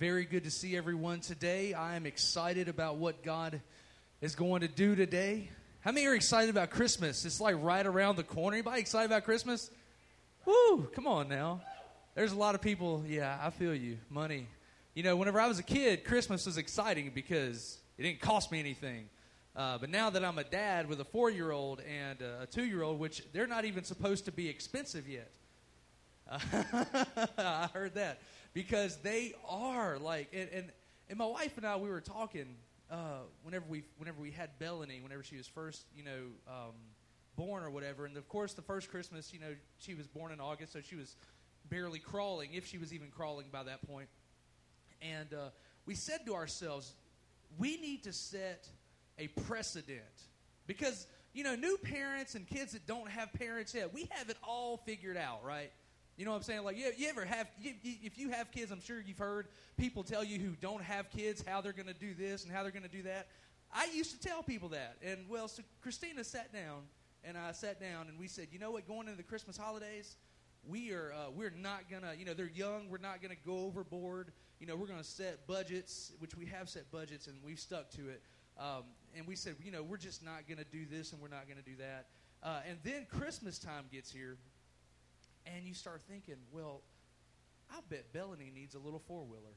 very good to see everyone today. I am excited about what God is going to do today. How many are excited about Christmas? It's like right around the corner. Anybody excited about Christmas? Woo! Come on now. There's a lot of people. Yeah, I feel you. Money. You know, whenever I was a kid, Christmas was exciting because it didn't cost me anything. Uh, but now that I'm a dad with a four year old and a two year old, which they're not even supposed to be expensive yet. Uh, I heard that because they are like, and, and, and my wife and I, we were talking uh, whenever we whenever we had Bellany, whenever she was first, you know, um, born or whatever. And of course, the first Christmas, you know, she was born in August, so she was barely crawling, if she was even crawling by that point. And uh, we said to ourselves, we need to set a precedent because you know, new parents and kids that don't have parents yet, we have it all figured out, right? You know what I'm saying? Like, you, you ever have, you, you, if you have kids, I'm sure you've heard people tell you who don't have kids how they're going to do this and how they're going to do that. I used to tell people that. And, well, so Christina sat down, and I sat down, and we said, you know what, going into the Christmas holidays, we are, uh, we're not going to, you know, they're young, we're not going to go overboard. You know, we're going to set budgets, which we have set budgets, and we've stuck to it. Um, and we said, you know, we're just not going to do this and we're not going to do that. Uh, and then Christmas time gets here, and you start thinking, well, I bet Bellany needs a little four wheeler.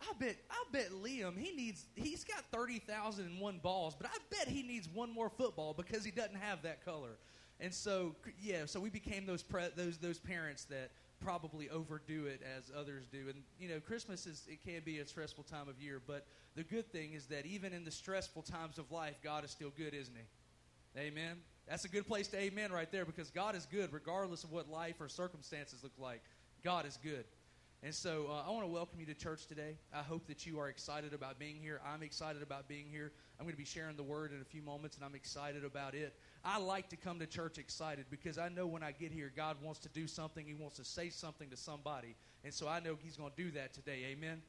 I bet I bet Liam he needs he's got thirty thousand and one balls, but I bet he needs one more football because he doesn't have that color. And so yeah, so we became those pre, those those parents that probably overdo it as others do. And you know, Christmas is it can be a stressful time of year, but the good thing is that even in the stressful times of life, God is still good, isn't he? Amen. That's a good place to amen right there because God is good regardless of what life or circumstances look like. God is good. And so uh, I want to welcome you to church today. I hope that you are excited about being here. I'm excited about being here. I'm going to be sharing the word in a few moments, and I'm excited about it. I like to come to church excited because I know when I get here, God wants to do something. He wants to say something to somebody. And so I know He's going to do that today. Amen?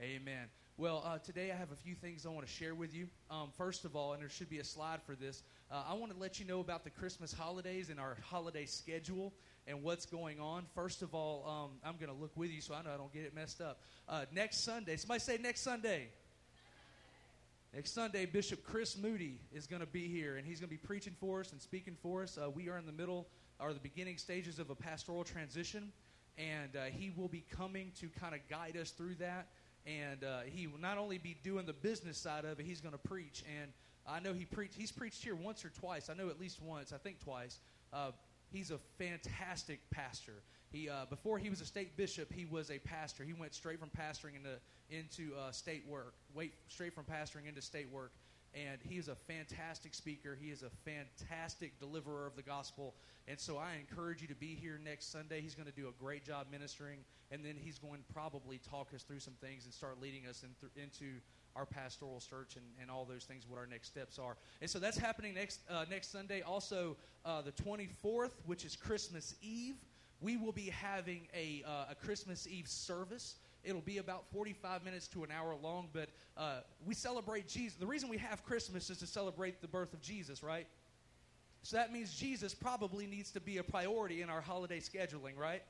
Amen. Well, uh, today I have a few things I want to share with you. Um, first of all, and there should be a slide for this, uh, I want to let you know about the Christmas holidays and our holiday schedule and what's going on. First of all, um, I'm going to look with you so I know I don't get it messed up. Uh, next Sunday, somebody say next Sunday. Next Sunday, Bishop Chris Moody is going to be here, and he's going to be preaching for us and speaking for us. Uh, we are in the middle or the beginning stages of a pastoral transition, and uh, he will be coming to kind of guide us through that. And uh, he will not only be doing the business side of it, he's going to preach. And I know he preached. He's preached here once or twice. I know at least once. I think twice. Uh, He's a fantastic pastor. He uh, before he was a state bishop, he was a pastor. He went straight from pastoring into into uh, state work. Wait, straight from pastoring into state work. And he is a fantastic speaker. He is a fantastic deliverer of the gospel. And so I encourage you to be here next Sunday. He's going to do a great job ministering, and then he's going to probably talk us through some things and start leading us in th- into our pastoral search and, and all those things, what our next steps are. And so that's happening next, uh, next Sunday. Also, uh, the 24th, which is Christmas Eve, we will be having a, uh, a Christmas Eve service. It'll be about 45 minutes to an hour long, but uh, we celebrate Jesus. The reason we have Christmas is to celebrate the birth of Jesus, right? So that means Jesus probably needs to be a priority in our holiday scheduling, right?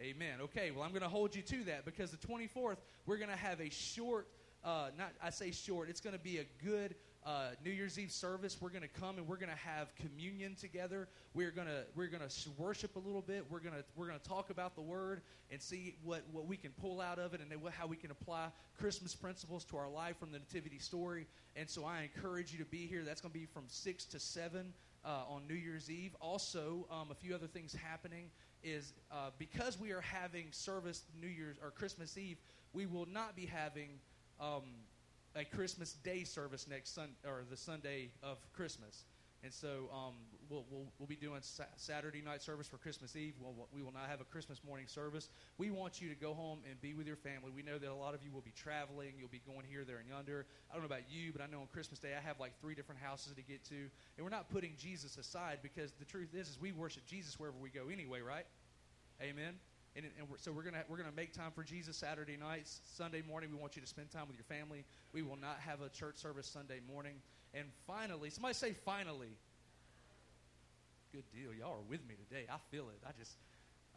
Amen. Okay, well, I'm going to hold you to that because the 24th, we're going to have a short uh, not I say short. It's going to be a good uh, New Year's Eve service. We're going to come and we're going to have communion together. We're going to we're going to worship a little bit. We're going to we're going to talk about the Word and see what what we can pull out of it and how we can apply Christmas principles to our life from the Nativity story. And so I encourage you to be here. That's going to be from six to seven. Uh, on New Year's Eve. Also, um, a few other things happening is uh, because we are having service New Year's or Christmas Eve, we will not be having um, a Christmas Day service next Sun or the Sunday of Christmas. And so um, we'll, we'll, we'll, be doing sa- Saturday night service for Christmas Eve. We'll, we will not have a Christmas morning service. We want you to go home and be with your family. We know that a lot of you will be traveling. You'll be going here, there, and yonder. I don't know about you, but I know on Christmas Day I have like three different houses to get to. And we're not putting Jesus aside because the truth is, is we worship Jesus wherever we go anyway, right? Amen. And, and we're, so we're gonna we're gonna make time for Jesus Saturday nights. Sunday morning, we want you to spend time with your family. We will not have a church service Sunday morning. And finally, somebody say finally. Good deal, y'all are with me today. I feel it. I just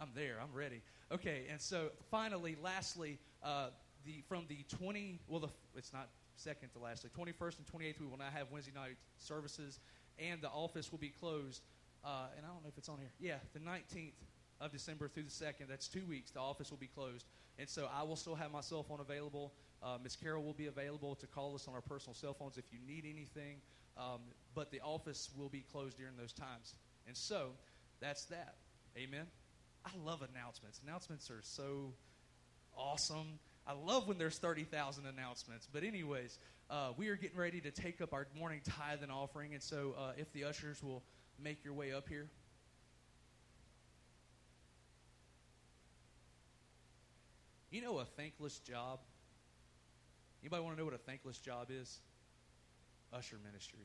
I'm there. I'm ready. Okay, and so finally, lastly, Uh, the from the 20 well the it's not second to last. The 21st and 28th we will not have Wednesday night services, and the office will be closed. Uh, and I don't know if it's on here. Yeah, the 19th of December through the 2nd. That's two weeks. The office will be closed. And so I will still have my cell phone available. Uh, Miss Carol will be available to call us on our personal cell phones if you need anything. Um, but the office will be closed during those times. And so that's that. Amen. I love announcements. Announcements are so awesome. I love when there's 30,000 announcements. But, anyways, uh, we are getting ready to take up our morning tithe and offering. And so, uh, if the ushers will make your way up here. You know a thankless job? Anybody want to know what a thankless job is? Usher ministry.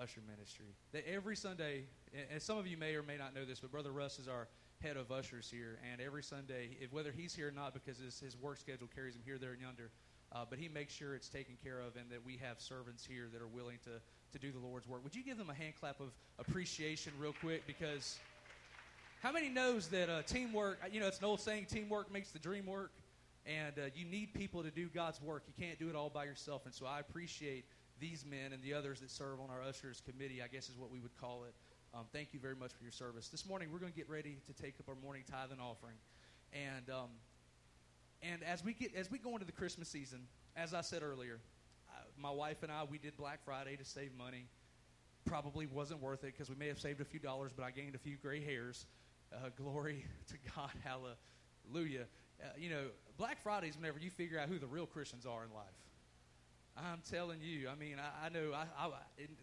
Usher ministry. That every Sunday, and some of you may or may not know this, but Brother Russ is our head of ushers here, and every Sunday, if, whether he's here or not, because his, his work schedule carries him here, there, and yonder, uh, but he makes sure it's taken care of, and that we have servants here that are willing to to do the Lord's work. Would you give them a hand clap of appreciation, real quick, because how many knows that uh, teamwork? You know, it's an old saying: teamwork makes the dream work, and uh, you need people to do God's work. You can't do it all by yourself, and so I appreciate these men and the others that serve on our ushers committee. I guess is what we would call it. Um, thank you very much for your service. This morning, we're going to get ready to take up our morning tithe and offering, and um, and as we get as we go into the Christmas season, as I said earlier, uh, my wife and I we did Black Friday to save money. Probably wasn't worth it because we may have saved a few dollars, but I gained a few gray hairs. Uh, glory to God, hallelujah. Uh, you know, Black Friday is whenever you figure out who the real Christians are in life. I'm telling you. I mean, I, I know. I, I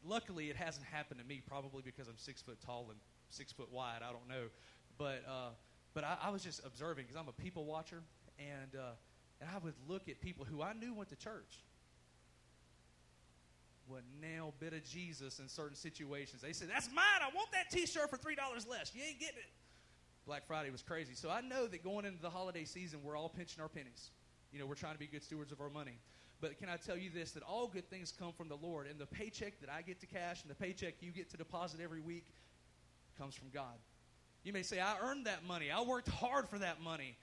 luckily, it hasn't happened to me. Probably because I'm six foot tall and six foot wide. I don't know, but uh, but I, I, was just observing because I'm a people watcher, and uh, and I would look at people who I knew went to church. Would nail bit of Jesus in certain situations. They said, "That's mine. I want that T-shirt for three dollars less. You ain't getting it." Black Friday was crazy. So I know that going into the holiday season, we're all pinching our pennies. You know, we're trying to be good stewards of our money. But can I tell you this that all good things come from the Lord, and the paycheck that I get to cash and the paycheck you get to deposit every week comes from God. You may say, I earned that money, I worked hard for that money.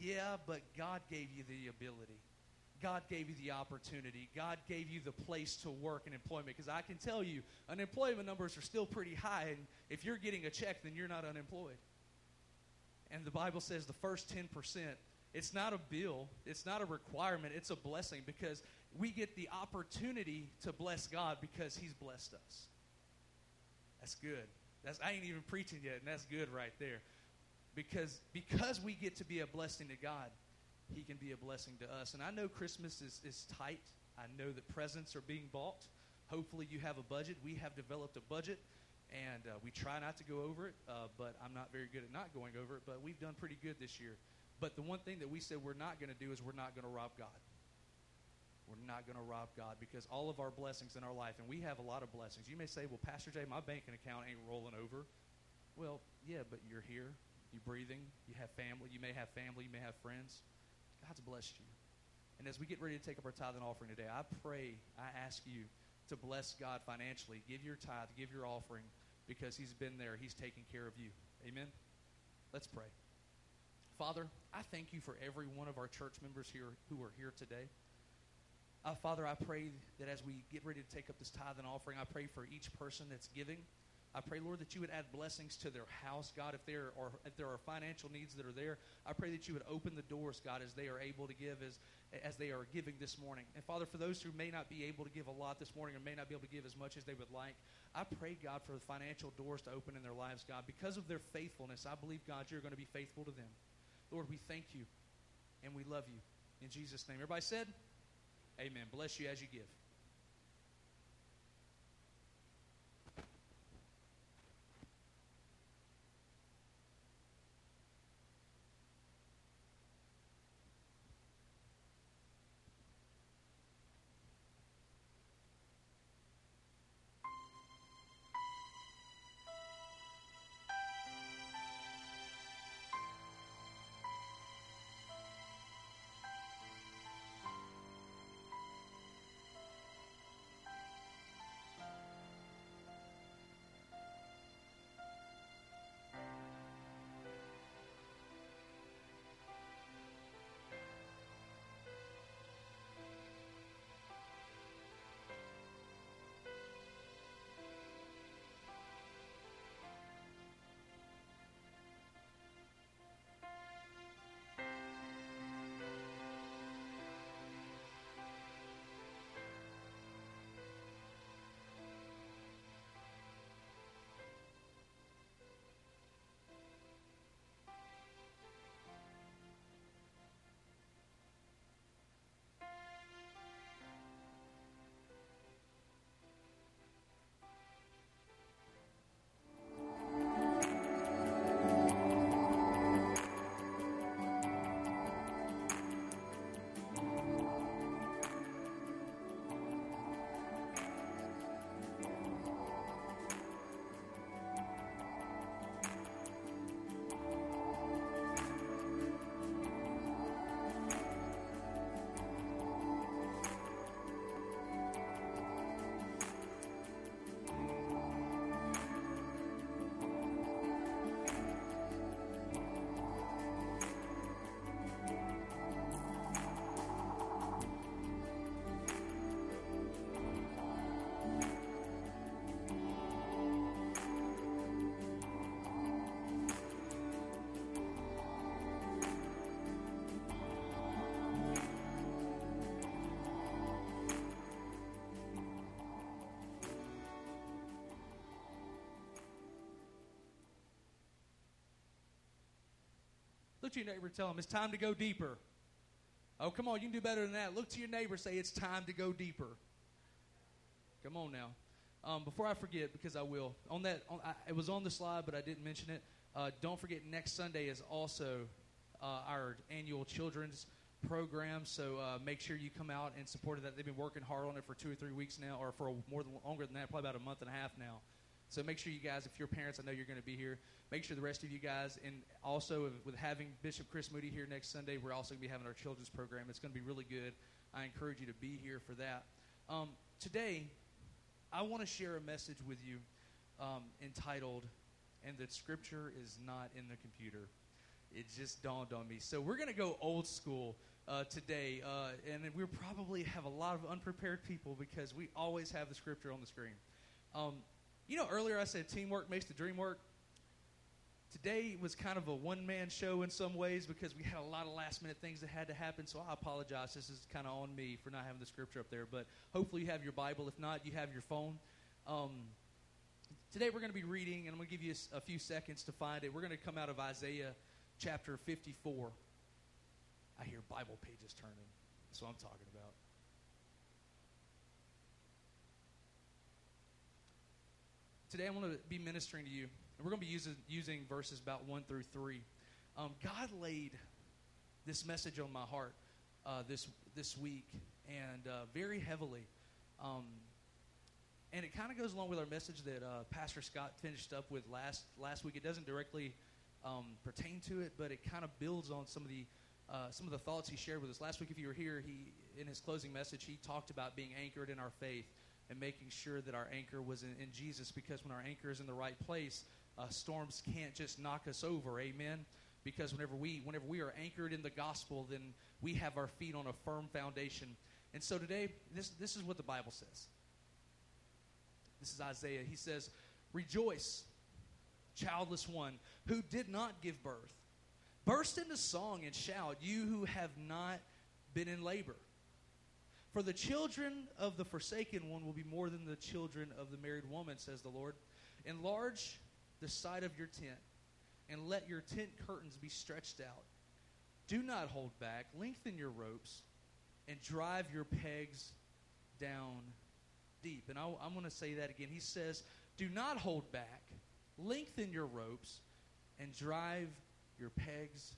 Yeah, but God gave you the ability. God gave you the opportunity. God gave you the place to work and employment. Because I can tell you, unemployment numbers are still pretty high. And if you're getting a check, then you're not unemployed. And the Bible says the first 10% it's not a bill, it's not a requirement, it's a blessing because we get the opportunity to bless God because He's blessed us. That's good. That's, I ain't even preaching yet, and that's good right there. Because, because we get to be a blessing to God, He can be a blessing to us. And I know Christmas is, is tight. I know that presents are being bought. Hopefully, you have a budget. We have developed a budget, and uh, we try not to go over it, uh, but I'm not very good at not going over it. But we've done pretty good this year. But the one thing that we said we're not going to do is we're not going to rob God. We're not going to rob God because all of our blessings in our life, and we have a lot of blessings. You may say, well, Pastor Jay, my banking account ain't rolling over. Well, yeah, but you're here, you're breathing, you have family, you may have family, you may have friends. God's blessed you. And as we get ready to take up our tithe and offering today, I pray, I ask you to bless God financially. Give your tithe, give your offering, because He's been there. He's taking care of you. Amen? Let's pray. Father, I thank you for every one of our church members here who are here today. Uh, Father, I pray that as we get ready to take up this tithe and offering, I pray for each person that's giving. I pray, Lord, that you would add blessings to their house, God. If there are if there are financial needs that are there, I pray that you would open the doors, God, as they are able to give, as as they are giving this morning. And Father, for those who may not be able to give a lot this morning or may not be able to give as much as they would like, I pray, God, for the financial doors to open in their lives, God. Because of their faithfulness, I believe, God, you're going to be faithful to them. Lord, we thank you and we love you. In Jesus' name. Everybody said, Amen. Bless you as you give. To your neighbor tell him it's time to go deeper. Oh, come on, you can do better than that. Look to your neighbor say it's time to go deeper. Come on now. Um, before I forget, because I will, on that, on, I, it was on the slide, but I didn't mention it. Uh, don't forget, next Sunday is also uh, our annual children's program. So uh, make sure you come out and support that. They've been working hard on it for two or three weeks now, or for a, more than longer than that, probably about a month and a half now. So make sure you guys, if you're parents, I know you're going to be here. Make sure the rest of you guys, and also with having Bishop Chris Moody here next Sunday, we're also going to be having our children's program. It's going to be really good. I encourage you to be here for that. Um, today, I want to share a message with you um, entitled, And the Scripture is Not in the Computer. It just dawned on me. So we're going to go old school uh, today, uh, and we'll probably have a lot of unprepared people because we always have the Scripture on the screen. Um, you know, earlier I said teamwork makes the dream work. Today was kind of a one man show in some ways because we had a lot of last minute things that had to happen. So I apologize. This is kind of on me for not having the scripture up there. But hopefully you have your Bible. If not, you have your phone. Um, today we're going to be reading, and I'm going to give you a, a few seconds to find it. We're going to come out of Isaiah chapter 54. I hear Bible pages turning. That's what I'm talking about. Today I want to be ministering to you. And we're going to be using, using verses about 1 through 3. Um, God laid this message on my heart uh, this, this week, and uh, very heavily. Um, and it kind of goes along with our message that uh, Pastor Scott finished up with last, last week. It doesn't directly um, pertain to it, but it kind of builds on some of the uh, some of the thoughts he shared with us last week. If you were here, he in his closing message he talked about being anchored in our faith and making sure that our anchor was in, in Jesus because when our anchor is in the right place, uh, storms can't just knock us over. Amen. Because whenever we whenever we are anchored in the gospel, then we have our feet on a firm foundation. And so today, this this is what the Bible says. This is Isaiah. He says, "Rejoice, childless one who did not give birth. Burst into song and shout, you who have not been in labor." For the children of the forsaken one will be more than the children of the married woman, says the Lord. Enlarge the side of your tent, and let your tent curtains be stretched out. Do not hold back. Lengthen your ropes, and drive your pegs down deep. And I, am going to say that again. He says, Do not hold back. Lengthen your ropes, and drive your pegs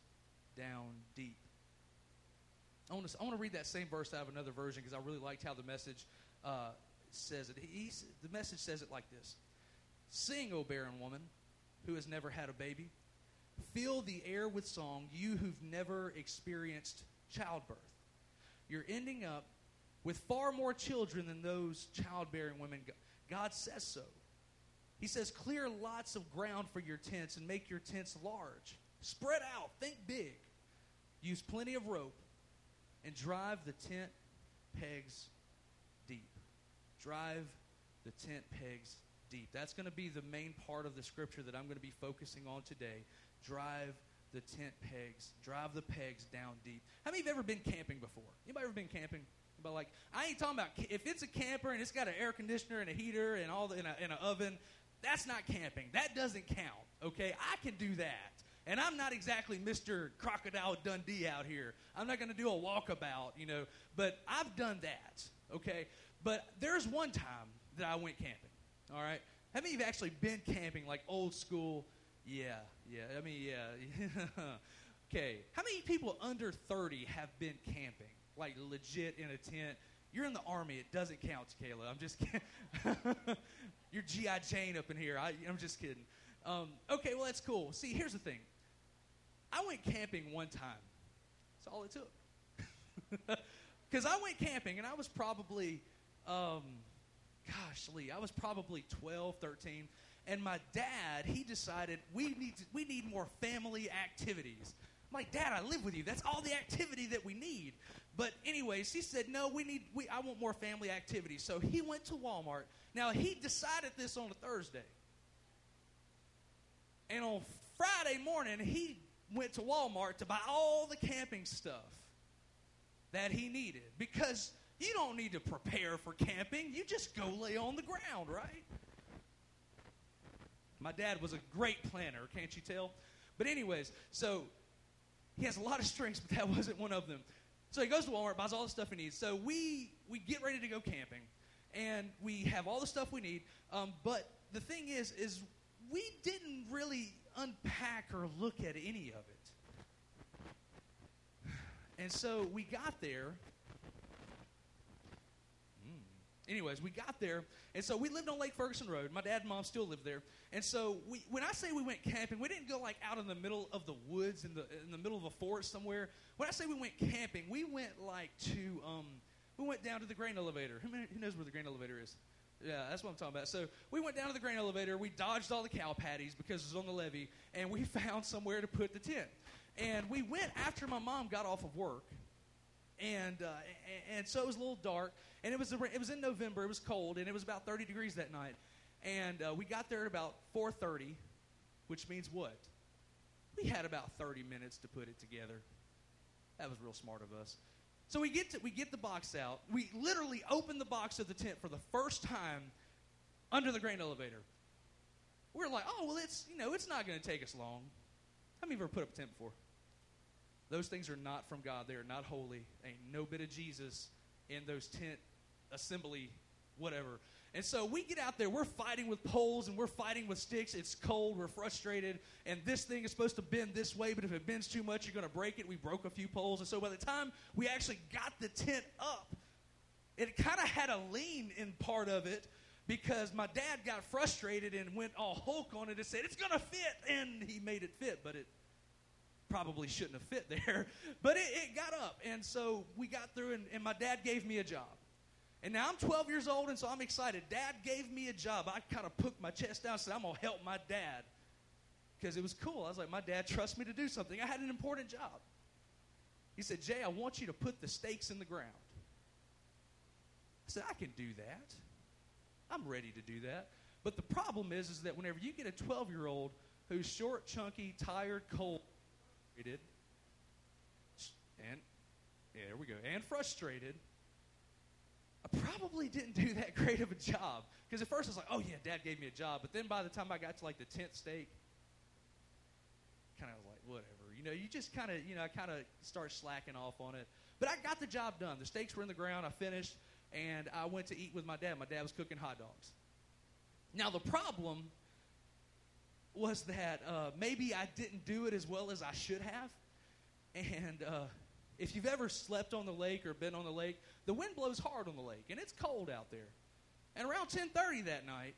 down deep. I want to, I want to read that same verse out of another version because I really liked how the message uh, says it. He, the message says it like this Sing, O barren woman who has never had a baby. Fill the air with song, you who've never experienced childbirth. You're ending up with far more children than those childbearing women. God says so. He says, Clear lots of ground for your tents and make your tents large. Spread out, think big. Use plenty of rope and drive the tent pegs deep. Drive the tent pegs deep. That's going to be the main part of the scripture that I'm going to be focusing on today. Drive the tent pegs. Drive the pegs down deep. How many of you have ever been camping before? Anybody ever been camping? But like, I ain't talking about if it's a camper and it's got an air conditioner and a heater and all in, a, in an oven. That's not camping. That doesn't count. Okay, I can do that. And I'm not exactly Mr. Crocodile Dundee out here. I'm not going to do a walkabout, you know, but I've done that, okay? But there's one time that I went camping, all right? How many of you actually been camping, like old school? Yeah, yeah, I mean, yeah. okay. How many people under 30 have been camping, like legit in a tent? You're in the army. It doesn't count, Kayla. I'm just kidding. You're G.I. Jane up in here. I, I'm just kidding. Um, okay, well, that's cool. See, here's the thing I went camping one time. That's all it took. Because I went camping and I was probably, um, gosh, Lee, I was probably 12, 13. And my dad, he decided we need, to, we need more family activities. I'm like, Dad, I live with you. That's all the activity that we need. But anyways, he said, no, we need, we, I want more family activities. So he went to Walmart. Now, he decided this on a Thursday. And on Friday morning, he went to Walmart to buy all the camping stuff that he needed because you don't need to prepare for camping. You just go lay on the ground, right? My dad was a great planner, can't you tell? But, anyways, so He has a lot of strengths, but that wasn't one of them. So he goes to Walmart, buys all the stuff he needs. So we we get ready to go camping, and we have all the stuff we need. Um, but the thing is, is we didn't really unpack or look at any of it. And so we got there. Mm. Anyways, we got there, and so we lived on Lake Ferguson Road. My dad and mom still live there, and so we, when I say we went camping, we didn't go like out in the middle of the woods in the in the middle of a forest somewhere. When I say we went camping, we went like to um, we went down to the grain elevator. Who knows where the grain elevator is? Yeah, that's what I'm talking about. So we went down to the grain elevator. We dodged all the cow patties because it was on the levee, and we found somewhere to put the tent. And we went after my mom got off of work, and uh, and so it was a little dark, and it was a, it was in November. It was cold, and it was about 30 degrees that night. And uh, we got there at about 4:30, which means what? We had about 30 minutes to put it together. That was real smart of us. So we get to, we get the box out. We literally open the box of the tent for the first time under the grain elevator. We're like, oh well, it's you know it's not going to take us long. How many of you ever put up a tent before? Those things are not from God. They are not holy. Ain't no bit of Jesus in those tent assembly, whatever. And so we get out there, we're fighting with poles and we're fighting with sticks. It's cold, we're frustrated, and this thing is supposed to bend this way, but if it bends too much, you're going to break it. We broke a few poles. And so by the time we actually got the tent up, it kind of had a lean in part of it because my dad got frustrated and went all Hulk on it and said, It's going to fit. And he made it fit, but it probably shouldn't have fit there. But it, it got up. And so we got through, and, and my dad gave me a job. And now I'm 12 years old, and so I'm excited. Dad gave me a job. I kind of put my chest down and said, I'm going to help my dad. Because it was cool. I was like, my dad trusts me to do something. I had an important job. He said, Jay, I want you to put the stakes in the ground. I said, I can do that. I'm ready to do that. But the problem is, is that whenever you get a 12 year old who's short, chunky, tired, cold, and yeah, there we go, and frustrated, I probably didn't do that great of a job. Because at first I was like, oh yeah, dad gave me a job. But then by the time I got to like the 10th stake, kind of like, whatever. You know, you just kind of, you know, I kind of start slacking off on it. But I got the job done. The stakes were in the ground. I finished, and I went to eat with my dad. My dad was cooking hot dogs. Now, the problem was that uh, maybe I didn't do it as well as I should have. And uh, if you've ever slept on the lake or been on the lake, the wind blows hard on the lake, and it's cold out there. And around 10:30 that night,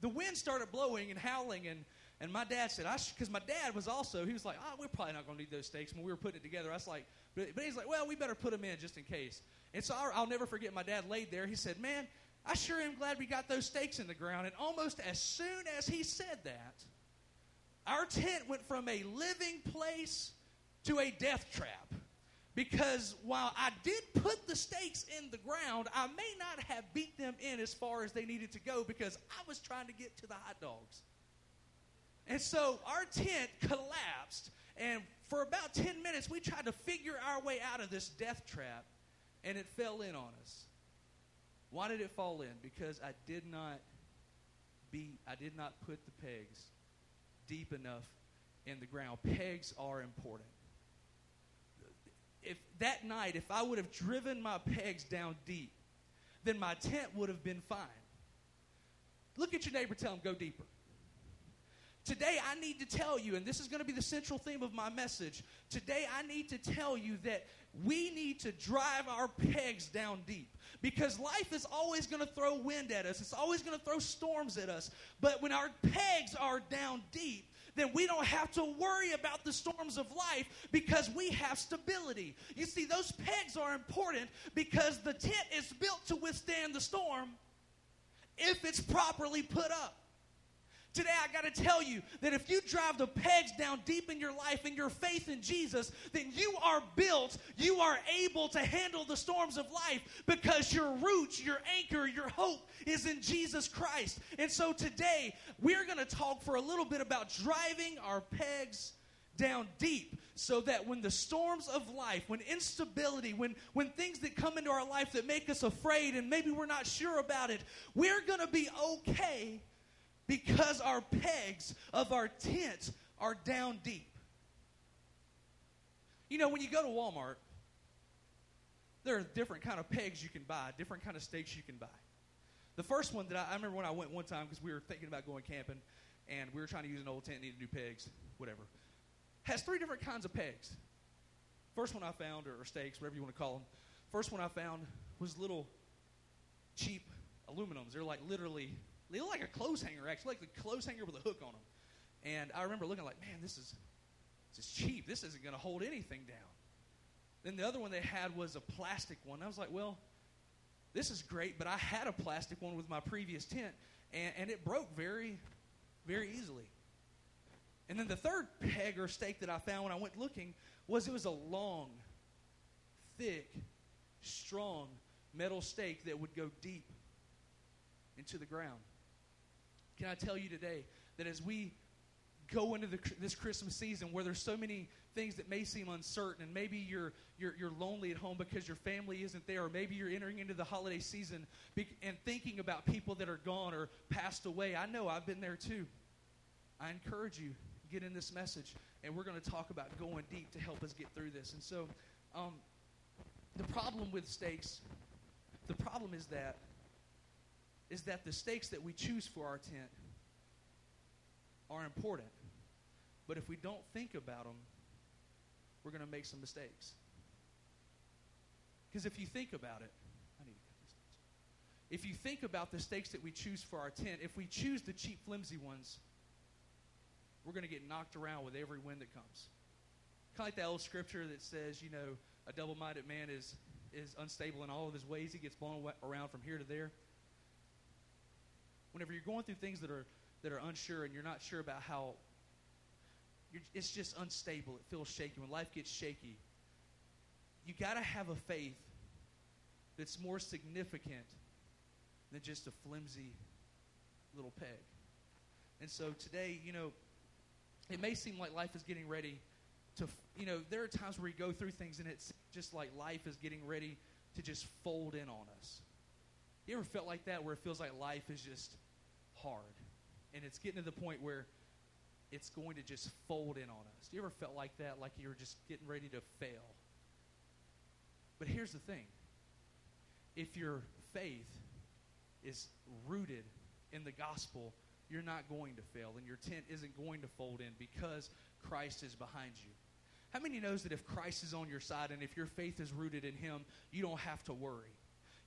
the wind started blowing and howling, and and my dad said, "I," because my dad was also he was like, "Oh, we're probably not going to need those stakes." When we were putting it together, I was like, but, but he's like, "Well, we better put them in just in case." And so I'll, I'll never forget. My dad laid there. He said, "Man, I sure am glad we got those stakes in the ground." And almost as soon as he said that, our tent went from a living place to a death trap. Because while I did put the stakes in the ground, I may not have beat them in as far as they needed to go because I was trying to get to the hot dogs. And so our tent collapsed, and for about 10 minutes, we tried to figure our way out of this death trap, and it fell in on us. Why did it fall in? Because I did not be I did not put the pegs deep enough in the ground. Pegs are important if that night, if I would have driven my pegs down deep, then my tent would have been fine. Look at your neighbor, tell him, go deeper. Today, I need to tell you, and this is going to be the central theme of my message. Today, I need to tell you that we need to drive our pegs down deep because life is always going to throw wind at us, it's always going to throw storms at us. But when our pegs are down deep, then we don't have to worry about the storms of life because we have stability. You see, those pegs are important because the tent is built to withstand the storm if it's properly put up. Today, I got to tell you that if you drive the pegs down deep in your life in your faith in Jesus, then you are built, you are able to handle the storms of life because your roots, your anchor, your hope is in Jesus Christ. And so today, we're going to talk for a little bit about driving our pegs down deep so that when the storms of life, when instability, when, when things that come into our life that make us afraid and maybe we're not sure about it, we're going to be okay because our pegs of our tent are down deep. You know, when you go to Walmart, there are different kind of pegs you can buy, different kind of stakes you can buy. The first one that I, I remember when I went one time because we were thinking about going camping, and we were trying to use an old tent, needed new pegs, whatever. Has three different kinds of pegs. First one I found, or, or stakes, whatever you want to call them. First one I found was little cheap aluminums. They're like literally, they look like a clothes hanger, actually, like the clothes hanger with a hook on them. And I remember looking like, man, this is this is cheap. This isn't going to hold anything down. Then the other one they had was a plastic one. I was like, well, this is great, but I had a plastic one with my previous tent, and, and it broke very, very easily. And then the third peg or stake that I found when I went looking was it was a long, thick, strong metal stake that would go deep into the ground. Can I tell you today that as we go into the, this Christmas season where there's so many things that may seem uncertain, and maybe you're, you're, you're lonely at home because your family isn't there, or maybe you're entering into the holiday season and thinking about people that are gone or passed away. I know I've been there too. I encourage you, get in this message, and we're going to talk about going deep to help us get through this. And so, um, the problem with stakes, the problem is that is that the stakes that we choose for our tent are important. But if we don't think about them, we're going to make some mistakes. Because if you think about it. If you think about the stakes that we choose for our tent, if we choose the cheap, flimsy ones, we're going to get knocked around with every wind that comes. Kind of like that old scripture that says, you know, a double minded man is, is unstable in all of his ways. He gets blown around from here to there. Whenever you're going through things that are, that are unsure and you're not sure about how it's just unstable. It feels shaky. When life gets shaky, you got to have a faith that's more significant than just a flimsy little peg. And so today, you know, it may seem like life is getting ready to, you know, there are times where you go through things and it's just like life is getting ready to just fold in on us. You ever felt like that where it feels like life is just hard? And it's getting to the point where it's going to just fold in on us. Do You ever felt like that, like you were just getting ready to fail? But here's the thing if your faith is rooted in the gospel, you're not going to fail, and your tent isn't going to fold in because Christ is behind you. How many knows that if Christ is on your side and if your faith is rooted in Him, you don't have to worry?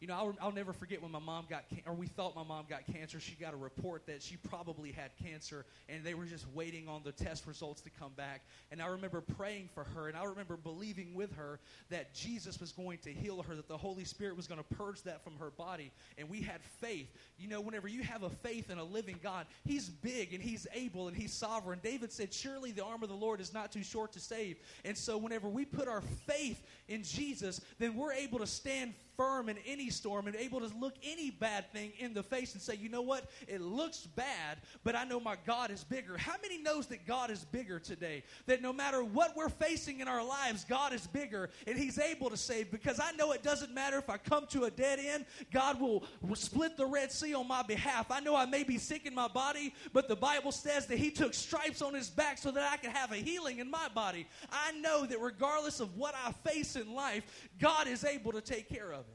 You know, I'll, I'll never forget when my mom got, can- or we thought my mom got cancer. She got a report that she probably had cancer, and they were just waiting on the test results to come back. And I remember praying for her, and I remember believing with her that Jesus was going to heal her, that the Holy Spirit was going to purge that from her body. And we had faith. You know, whenever you have a faith in a living God, He's big and He's able and He's sovereign. David said, Surely the arm of the Lord is not too short to save. And so, whenever we put our faith in Jesus, then we're able to stand firm in any storm and able to look any bad thing in the face and say, you know what? It looks bad, but I know my God is bigger. How many knows that God is bigger today? That no matter what we're facing in our lives, God is bigger and He's able to save because I know it doesn't matter if I come to a dead end, God will, split the Red Sea on my behalf. I know I may be sick in my body, but the Bible says that He took stripes on His back so that I can have a healing in my body. I know that regardless of what I face in life, God is able to take care of it.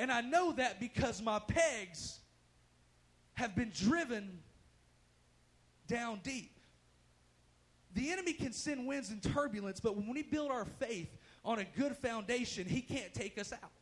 And I know that because my pegs have been driven down deep. The enemy can send winds and turbulence, but when we build our faith on a good foundation, he can't take us out.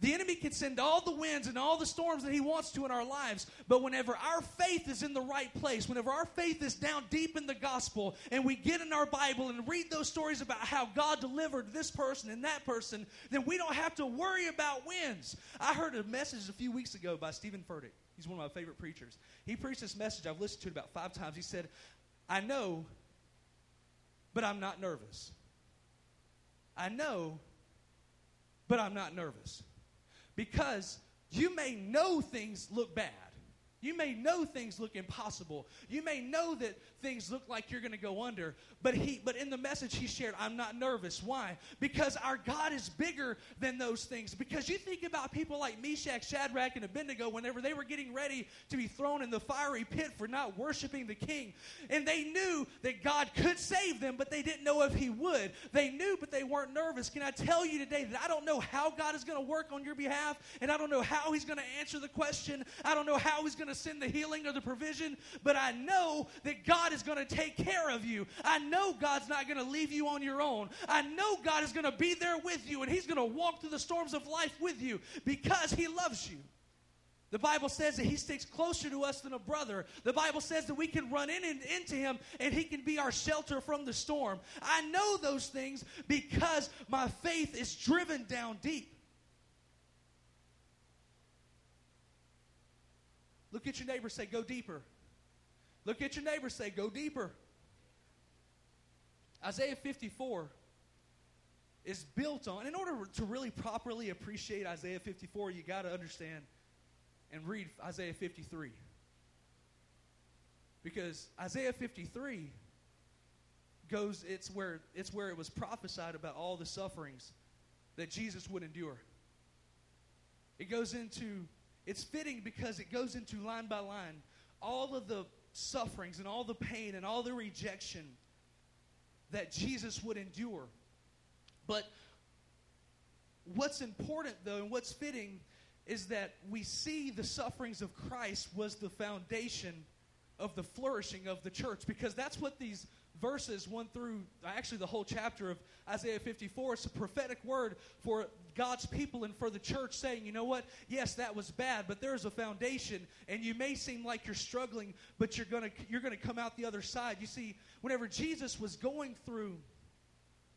The enemy can send all the winds and all the storms that he wants to in our lives, but whenever our faith is in the right place, whenever our faith is down deep in the gospel, and we get in our Bible and read those stories about how God delivered this person and that person, then we don't have to worry about winds. I heard a message a few weeks ago by Steven Furtick. He's one of my favorite preachers. He preached this message, I've listened to it about five times. He said, I know, but I'm not nervous. I know, but I'm not nervous. Because you may know things look bad. You may know things look impossible. You may know that things look like you're going to go under. But he but in the message he shared, I'm not nervous. Why? Because our God is bigger than those things. Because you think about people like Meshach, Shadrach, and Abednego whenever they were getting ready to be thrown in the fiery pit for not worshiping the king. And they knew that God could save them, but they didn't know if he would. They knew, but they weren't nervous. Can I tell you today that I don't know how God is going to work on your behalf, and I don't know how he's going to answer the question. I don't know how he's going to send the healing or the provision, but I know that God is going to take care of you. I know God's not going to leave you on your own. I know God is going to be there with you, and he's going to walk through the storms of life with you because he loves you. The Bible says that he sticks closer to us than a brother. The Bible says that we can run in and into him and he can be our shelter from the storm. I know those things because my faith is driven down deep. Look at your neighbor, say, Go deeper. Look at your neighbor, say, Go deeper. Isaiah 54 is built on, in order to really properly appreciate Isaiah 54, you got to understand and read Isaiah 53. Because Isaiah 53 goes, it's where, it's where it was prophesied about all the sufferings that Jesus would endure. It goes into it's fitting because it goes into line by line all of the sufferings and all the pain and all the rejection that Jesus would endure. But what's important, though, and what's fitting is that we see the sufferings of Christ was the foundation of the flourishing of the church because that's what these verses 1 through actually the whole chapter of Isaiah 54 it's a prophetic word for God's people and for the church saying, you know what? Yes, that was bad, but there's a foundation and you may seem like you're struggling, but you're going to you're going to come out the other side. You see, whenever Jesus was going through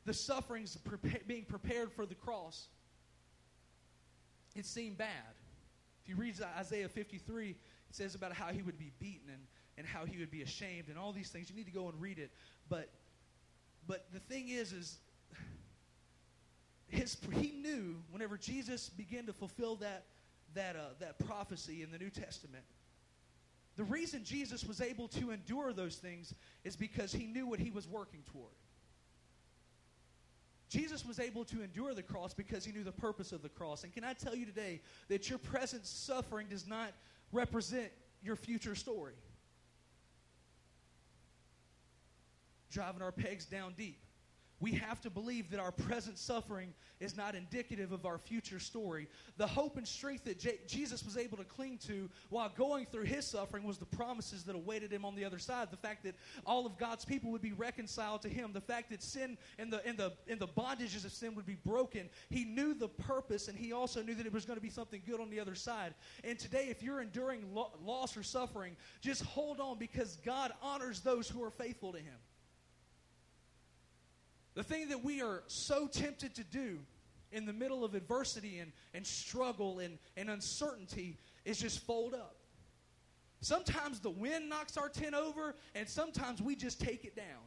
the sufferings being prepared for the cross, it seemed bad. If you read Isaiah 53, it says about how he would be beaten and and how he would be ashamed and all these things. You need to go and read it. But but the thing is is his he knew whenever Jesus began to fulfill that that uh, that prophecy in the New Testament. The reason Jesus was able to endure those things is because he knew what he was working toward. Jesus was able to endure the cross because he knew the purpose of the cross. And can I tell you today that your present suffering does not represent your future story? driving our pegs down deep. We have to believe that our present suffering is not indicative of our future story. The hope and strength that J- Jesus was able to cling to while going through his suffering was the promises that awaited him on the other side. The fact that all of God's people would be reconciled to him. The fact that sin and the, and the, and the bondages of sin would be broken. He knew the purpose and he also knew that it was going to be something good on the other side. And today, if you're enduring lo- loss or suffering, just hold on because God honors those who are faithful to him. The thing that we are so tempted to do in the middle of adversity and, and struggle and, and uncertainty is just fold up. Sometimes the wind knocks our tent over, and sometimes we just take it down.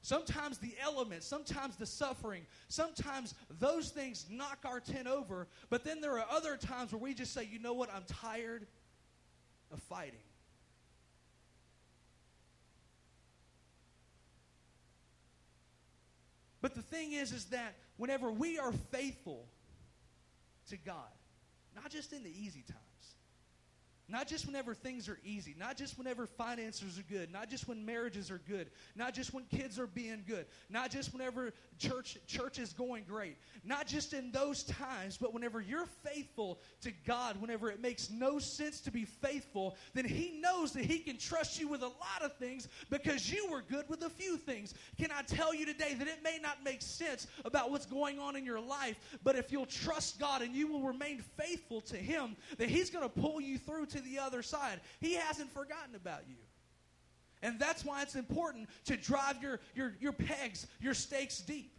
Sometimes the elements, sometimes the suffering, sometimes those things knock our tent over, but then there are other times where we just say, you know what, I'm tired of fighting. But the thing is, is that whenever we are faithful to God, not just in the easy times, not just whenever things are easy, not just whenever finances are good, not just when marriages are good, not just when kids are being good, not just whenever church church is going great, not just in those times, but whenever you're faithful to God, whenever it makes no sense to be faithful, then he knows that he can trust you with a lot of things because you were good with a few things. Can I tell you today that it may not make sense about what's going on in your life, but if you'll trust God and you will remain faithful to him, that he's going to pull you through to the other side. He hasn't forgotten about you. And that's why it's important to drive your, your, your pegs, your stakes deep.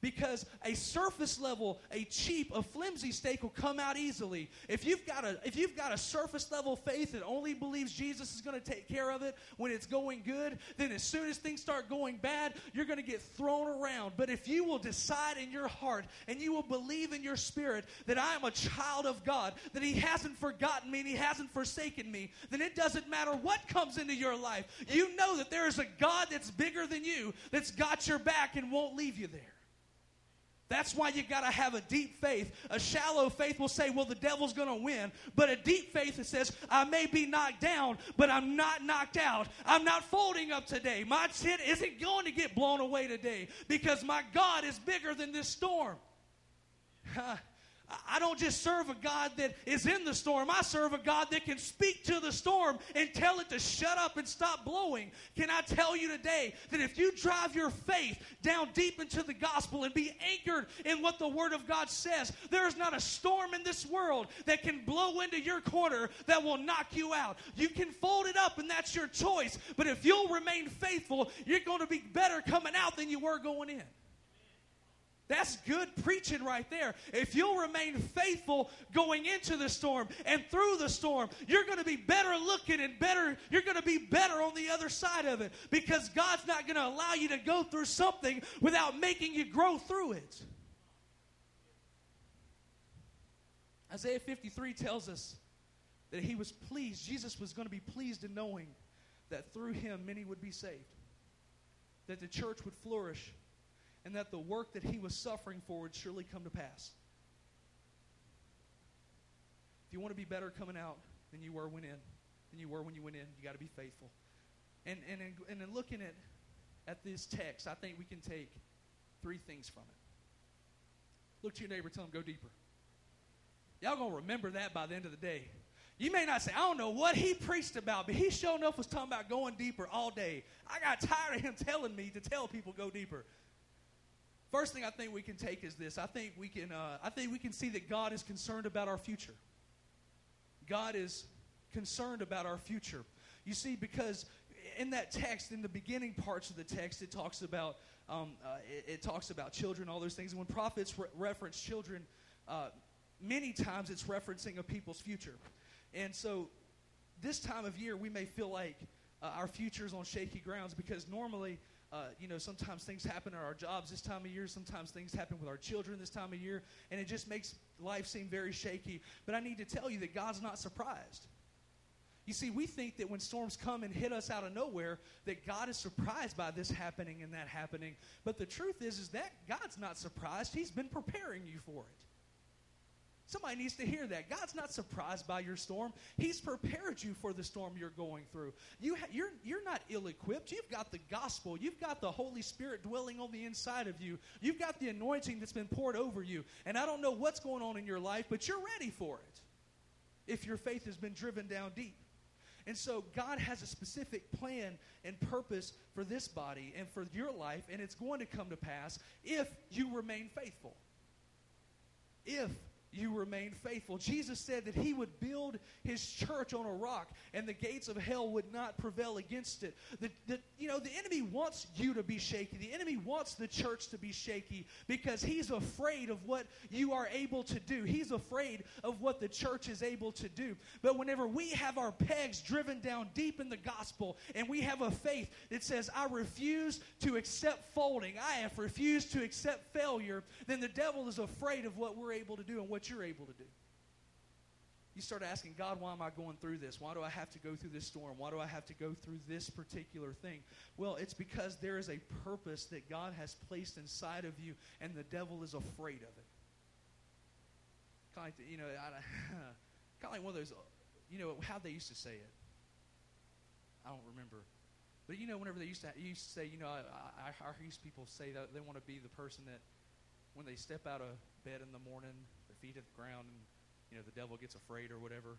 Because a surface level, a cheap, a flimsy stake will come out easily. If you've got a if you've got a surface level faith that only believes Jesus is going to take care of it when it's going good, then as soon as things start going bad, you're going to get thrown around. But if you will decide in your heart and you will believe in your spirit that I am a child of God, that He hasn't forgotten me and He hasn't forsaken me, then it doesn't matter what comes into your life. You know that there is a God that's bigger than you, that's got your back and won't leave you there. That's why you got to have a deep faith. A shallow faith will say, well, the devil's going to win. But a deep faith that says, I may be knocked down, but I'm not knocked out. I'm not folding up today. My tent isn't going to get blown away today because my God is bigger than this storm. I don't just serve a God that is in the storm. I serve a God that can speak to the storm and tell it to shut up and stop blowing. Can I tell you today that if you drive your faith down deep into the gospel and be anchored in what the Word of God says, there is not a storm in this world that can blow into your corner that will knock you out. You can fold it up and that's your choice. But if you'll remain faithful, you're going to be better coming out than you were going in. That's good preaching right there. If you'll remain faithful going into the storm and through the storm, you're going to be better looking and better. You're going to be better on the other side of it because God's not going to allow you to go through something without making you grow through it. Isaiah 53 tells us that he was pleased, Jesus was going to be pleased in knowing that through him many would be saved, that the church would flourish and that the work that he was suffering for would surely come to pass. If you want to be better coming out than you were when in, than you were when you went in, you got to be faithful. And and in, and in looking at at this text, I think we can take three things from it. Look to your neighbor, tell him go deeper. Y'all gonna remember that by the end of the day. You may not say, I don't know what he preached about, but he sure enough was talking about going deeper all day. I got tired of him telling me to tell people go deeper. First thing I think we can take is this. I think we can. Uh, I think we can see that God is concerned about our future. God is concerned about our future. You see, because in that text, in the beginning parts of the text, it talks about um, uh, it, it, talks about children, all those things. And when prophets re- reference children, uh, many times it's referencing a people's future. And so, this time of year, we may feel like uh, our future is on shaky grounds because normally uh, you know, sometimes things happen in our jobs this time of year. Sometimes things happen with our children this time of year. And it just makes life seem very shaky. But I need to tell you that God's not surprised. You see, we think that when storms come and hit us out of nowhere, that God is surprised by this happening and that happening. But the truth is, is that God's not surprised. He's been preparing you for it. Somebody needs to hear that. God's not surprised by your storm. He's prepared you for the storm you're going through. You ha- you're, you're not ill equipped. You've got the gospel. You've got the Holy Spirit dwelling on the inside of you. You've got the anointing that's been poured over you. And I don't know what's going on in your life, but you're ready for it if your faith has been driven down deep. And so God has a specific plan and purpose for this body and for your life, and it's going to come to pass if you remain faithful. If you remain faithful. Jesus said that he would build his church on a rock and the gates of hell would not prevail against it. The, the, you know, the enemy wants you to be shaky. The enemy wants the church to be shaky because he's afraid of what you are able to do. He's afraid of what the church is able to do. But whenever we have our pegs driven down deep in the gospel and we have a faith that says, I refuse to accept folding, I have refused to accept failure, then the devil is afraid of what we're able to do and what what you're able to do. You start asking, God, why am I going through this? Why do I have to go through this storm? Why do I have to go through this particular thing? Well, it's because there is a purpose that God has placed inside of you, and the devil is afraid of it. Kind of like, you know, I, kind of like one of those, you know, how they used to say it. I don't remember. But you know, whenever they used to, used to say, you know, I, I, I hear people say that they want to be the person that, when they step out of bed in the morning, feet of the ground and you know the devil gets afraid or whatever.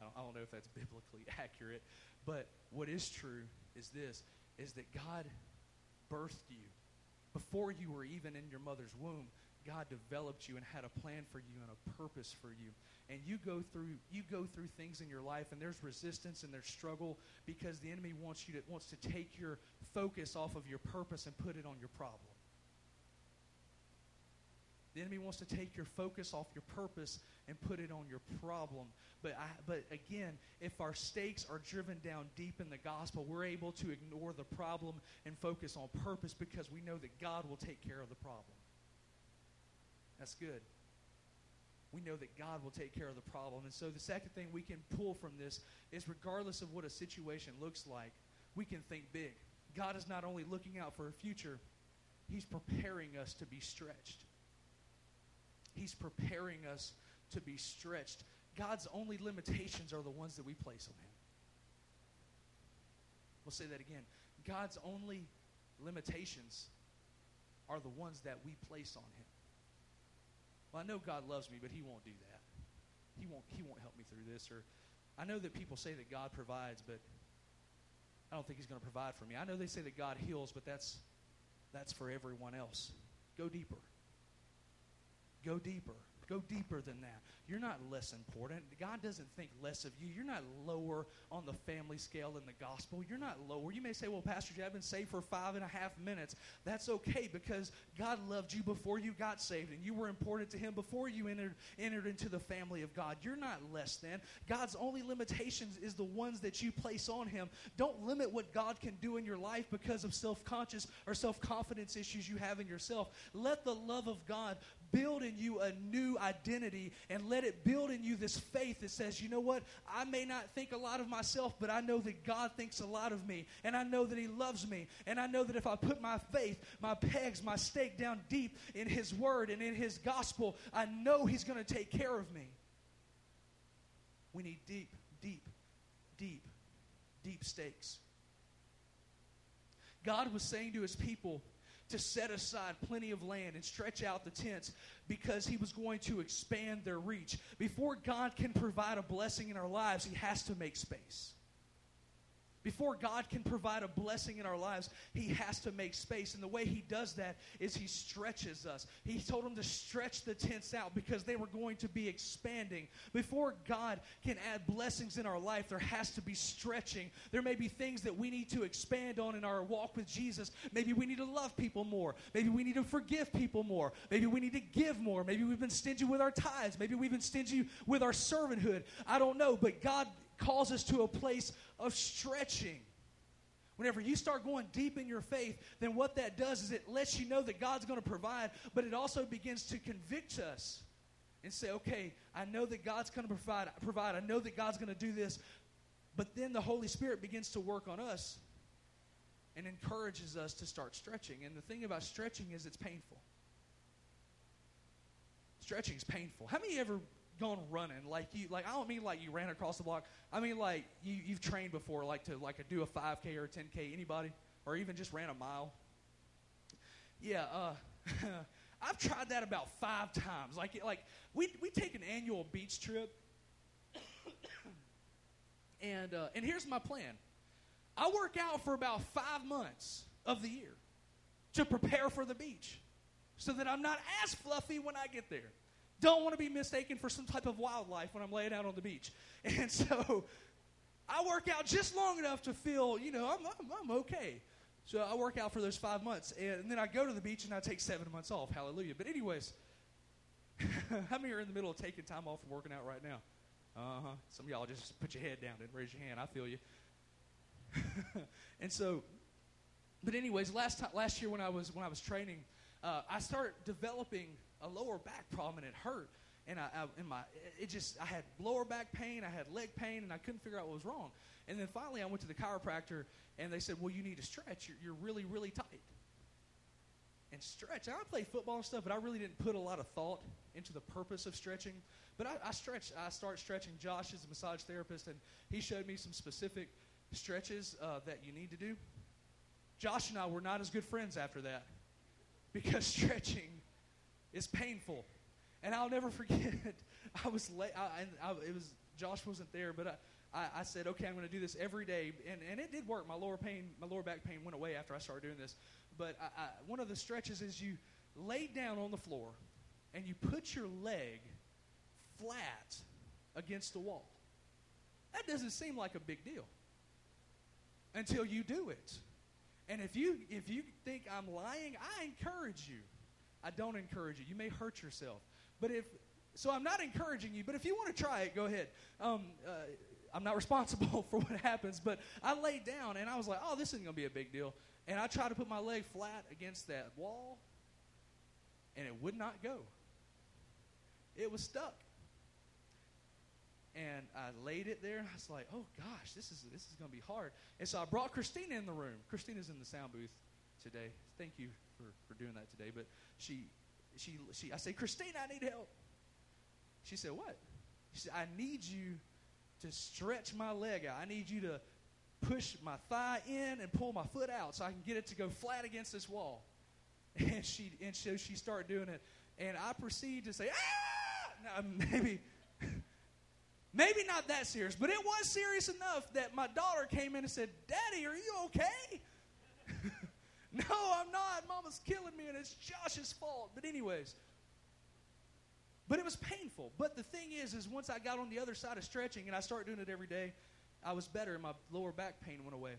I don't, I don't know if that's biblically accurate, but what is true is this: is that God birthed you before you were even in your mother's womb. God developed you and had a plan for you and a purpose for you. And you go through you go through things in your life and there's resistance and there's struggle because the enemy wants you to wants to take your focus off of your purpose and put it on your problem. The enemy wants to take your focus off your purpose and put it on your problem. But, I, but again, if our stakes are driven down deep in the gospel, we're able to ignore the problem and focus on purpose because we know that God will take care of the problem. That's good. We know that God will take care of the problem. And so the second thing we can pull from this is regardless of what a situation looks like, we can think big. God is not only looking out for a future, He's preparing us to be stretched. He's preparing us to be stretched. God's only limitations are the ones that we place on Him. We'll say that again. God's only limitations are the ones that we place on Him. Well, I know God loves me, but He won't do that. He won't, he won't help me through this. Or I know that people say that God provides, but I don't think He's going to provide for me. I know they say that God heals, but that's, that's for everyone else. Go deeper. Go deeper. Go deeper than that. You're not less important. God doesn't think less of you. You're not lower on the family scale in the gospel. You're not lower. You may say, well, Pastor Jay, I've been saved for five and a half minutes. That's okay because God loved you before you got saved and you were important to Him before you entered, entered into the family of God. You're not less than. God's only limitations is the ones that you place on Him. Don't limit what God can do in your life because of self conscious or self confidence issues you have in yourself. Let the love of God build in you a new identity and let it build in you this faith that says, you know what? I may not think a lot of myself, but I know that God thinks a lot of me. And I know that He loves me. And I know that if I put my faith, my pegs, my stake down deep in His Word and in His gospel, I know He's going to take care of me. We need deep, deep, deep, deep stakes. God was saying to His people, to set aside plenty of land and stretch out the tents because he was going to expand their reach. Before God can provide a blessing in our lives, he has to make space. Before God can provide a blessing in our lives, He has to make space. And the way He does that is He stretches us. He told them to stretch the tents out because they were going to be expanding. Before God can add blessings in our life, there has to be stretching. There may be things that we need to expand on in our walk with Jesus. Maybe we need to love people more. Maybe we need to forgive people more. Maybe we need to give more. Maybe we've been stingy with our tithes. Maybe we've been stingy with our servanthood. I don't know. But God calls us to a place of stretching. Whenever you start going deep in your faith, then what that does is it lets you know that God's going to provide, but it also begins to convict us and say, okay, I know that God's going to provide, provide. I know that God's going to do this. But then the Holy Spirit begins to work on us and encourages us to start stretching. And the thing about stretching is it's painful. Stretching is painful. How many ever gone running. Like you like i don't mean like you ran across the block. I mean like you, you've trained before like to like a, do a 5k or a 10k anybody? Or even just ran a mile? Yeah uh i've tried that about five times. Like like we, we take an annual beach trip. And uh, and here's my plan. I work out for about five months of the year to prepare for the beach so that i'm not as fluffy when i get there don't want to be mistaken for some type of wildlife when I'm laying out on the beach. And so I work out just long enough to feel, you know, I'm, I'm, I'm okay. So I work out for those five months. And then I go to the beach and I take seven months off. Hallelujah. But, anyways, how many are in the middle of taking time off from working out right now? Uh huh. Some of y'all just put your head down and raise your hand. I feel you. and so, but anyways, last time, last year when I was when I was training, uh, I started developing a lower back problem and it hurt. And I, I in my, it just, I had lower back pain, I had leg pain, and I couldn't figure out what was wrong. And then finally, I went to the chiropractor, and they said, "Well, you need to stretch. You're, you're really, really tight." And stretch. And I play football and stuff, but I really didn't put a lot of thought into the purpose of stretching. But I, I stretch. I start stretching. Josh is a massage therapist, and he showed me some specific stretches uh, that you need to do. Josh and I were not as good friends after that because stretching is painful. And I'll never forget. It. I was late. I, I, it was Josh wasn't there, but I, I, I said, okay, I'm going to do this every day, and, and it did work. My lower pain, my lower back pain went away after I started doing this. But I, one of the stretches is you lay down on the floor, and you put your leg flat against the wall. That doesn't seem like a big deal until you do it. And if you if you think I'm lying, I encourage you I don't encourage it. You may hurt yourself. But if so, I'm not encouraging you. But if you want to try it, go ahead. Um, uh, I'm not responsible for what happens. But I laid down and I was like, oh, this isn't going to be a big deal. And I tried to put my leg flat against that wall, and it would not go. It was stuck. And I laid it there. And I was like, "Oh gosh, this is this is going to be hard." And so I brought Christina in the room. Christina's in the sound booth today. Thank you for, for doing that today. But she she she I say, "Christina, I need help." She said, "What?" She said, "I need you to stretch my leg out. I need you to push my thigh in and pull my foot out so I can get it to go flat against this wall." And she and so she started doing it, and I proceed to say, "Ah!" Now, maybe Maybe not that serious, but it was serious enough that my daughter came in and said, Daddy, are you okay? No, I'm not. Mama's killing me, and it's Josh's fault. But, anyways, but it was painful. But the thing is, is once I got on the other side of stretching and I started doing it every day, I was better and my lower back pain went away.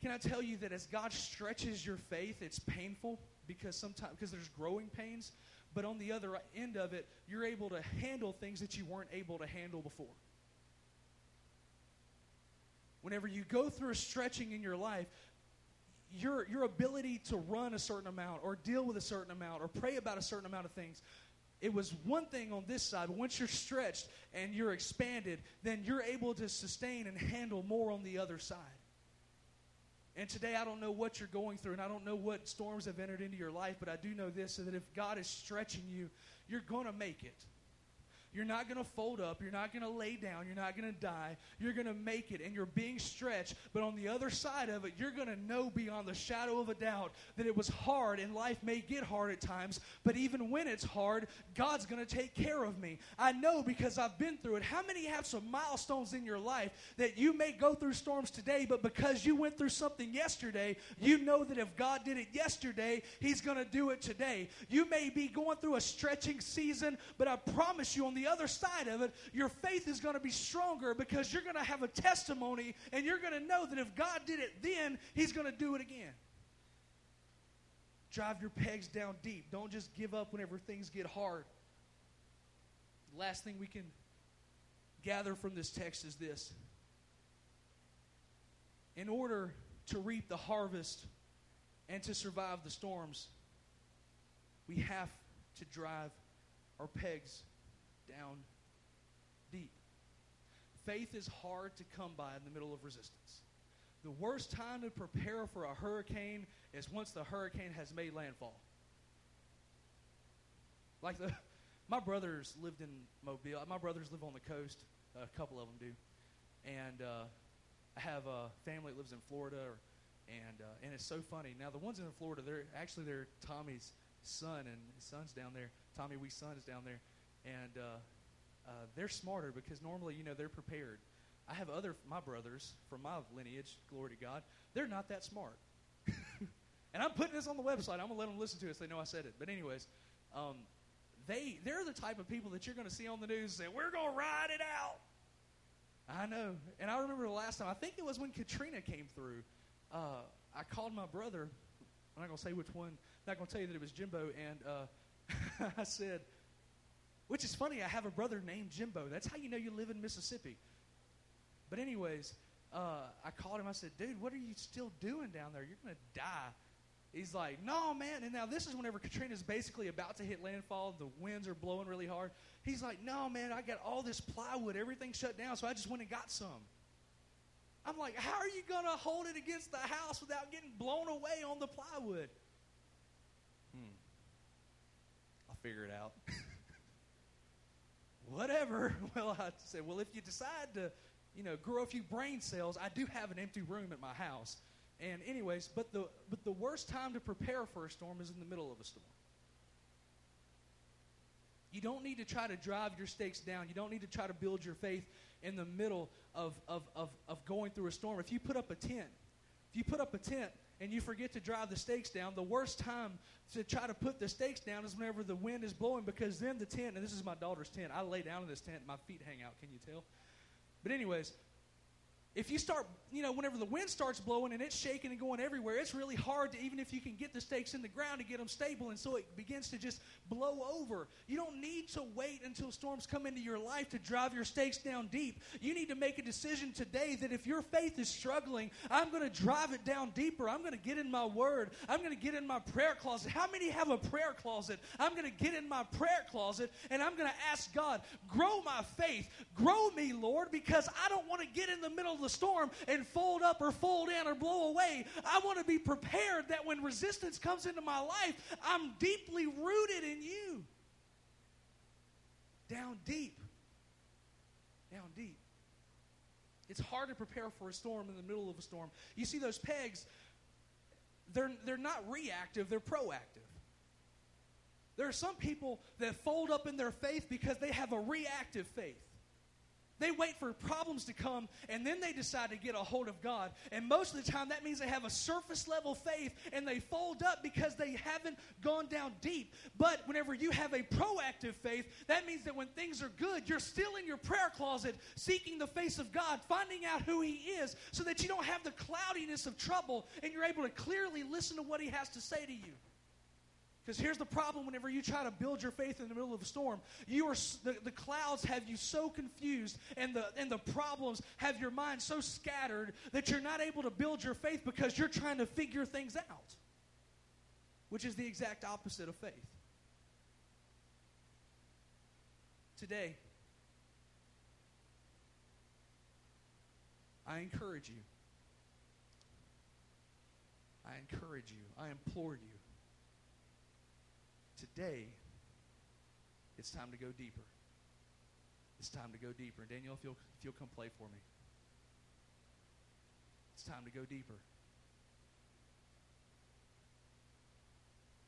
Can I tell you that as God stretches your faith, it's painful because sometimes because there's growing pains, but on the other end of it, you're able to handle things that you weren't able to handle before. Whenever you go through a stretching in your life, your, your ability to run a certain amount or deal with a certain amount or pray about a certain amount of things, it was one thing on this side, but once you're stretched and you're expanded, then you're able to sustain and handle more on the other side. And today, I don't know what you're going through, and I don't know what storms have entered into your life, but I do know this so that if God is stretching you, you're going to make it. You're not going to fold up. You're not going to lay down. You're not going to die. You're going to make it, and you're being stretched. But on the other side of it, you're going to know beyond the shadow of a doubt that it was hard, and life may get hard at times. But even when it's hard, God's going to take care of me. I know because I've been through it. How many have some milestones in your life that you may go through storms today, but because you went through something yesterday, you know that if God did it yesterday, He's going to do it today. You may be going through a stretching season, but I promise you, on the other side of it, your faith is going to be stronger because you're going to have a testimony and you're going to know that if God did it then, He's going to do it again. Drive your pegs down deep. Don't just give up whenever things get hard. The last thing we can gather from this text is this. In order to reap the harvest and to survive the storms, we have to drive our pegs down deep. Faith is hard to come by in the middle of resistance. The worst time to prepare for a hurricane is once the hurricane has made landfall. Like the, my brothers lived in Mobile. My brothers live on the coast. A couple of them do, and uh, I have a family that lives in Florida, or, and uh, and it's so funny. Now the ones in Florida, they're actually they're Tommy's son, and his son's down there. Tommy Wee's son is down there, and uh, uh, they're smarter because normally, you know, they're prepared. I have other my brothers from my lineage, glory to God. They're not that smart, and I'm putting this on the website. I'm gonna let them listen to it so they know I said it. But anyways, um, they they're the type of people that you're gonna see on the news and say we're gonna ride it out. I know, and I remember the last time. I think it was when Katrina came through. Uh, I called my brother. I'm not gonna say which one. I'm not gonna tell you that it was Jimbo, and uh, I said. Which is funny, I have a brother named Jimbo. That's how you know you live in Mississippi. But, anyways, uh, I called him. I said, dude, what are you still doing down there? You're going to die. He's like, no, man. And now this is whenever Katrina's basically about to hit landfall. The winds are blowing really hard. He's like, no, man, I got all this plywood. Everything shut down, so I just went and got some. I'm like, how are you going to hold it against the house without getting blown away on the plywood? Hmm. I'll figure it out. whatever. Well, I said, well, if you decide to, you know, grow a few brain cells, I do have an empty room at my house. And anyways, but the but the worst time to prepare for a storm is in the middle of a storm. You don't need to try to drive your stakes down. You don't need to try to build your faith in the middle of, of, of, of going through a storm. If you put up a tent, if you put up a tent and you forget to drive the stakes down, the worst time to try to put the stakes down is whenever the wind is blowing because then the tent, and this is my daughter's tent, I lay down in this tent, my feet hang out, can you tell? But, anyways, if you start, you know, whenever the wind starts blowing and it's shaking and going everywhere, it's really hard to, even if you can get the stakes in the ground to get them stable. And so it begins to just blow over. You don't need to wait until storms come into your life to drive your stakes down deep. You need to make a decision today that if your faith is struggling, I'm going to drive it down deeper. I'm going to get in my word. I'm going to get in my prayer closet. How many have a prayer closet? I'm going to get in my prayer closet and I'm going to ask God, grow my faith. Grow me, Lord, because I don't want to get in the middle of the storm and fold up or fold in or blow away. I want to be prepared that when resistance comes into my life, I'm deeply rooted in you. Down deep. Down deep. It's hard to prepare for a storm in the middle of a storm. You see those pegs, they're, they're not reactive, they're proactive. There are some people that fold up in their faith because they have a reactive faith. They wait for problems to come and then they decide to get a hold of God. And most of the time, that means they have a surface level faith and they fold up because they haven't gone down deep. But whenever you have a proactive faith, that means that when things are good, you're still in your prayer closet seeking the face of God, finding out who He is, so that you don't have the cloudiness of trouble and you're able to clearly listen to what He has to say to you. Because here's the problem whenever you try to build your faith in the middle of a storm. You are, the, the clouds have you so confused, and the, and the problems have your mind so scattered that you're not able to build your faith because you're trying to figure things out, which is the exact opposite of faith. Today, I encourage you. I encourage you. I implore you Today, it's time to go deeper. It's time to go deeper. And Daniel, if you'll, if you'll come play for me. It's time to go deeper.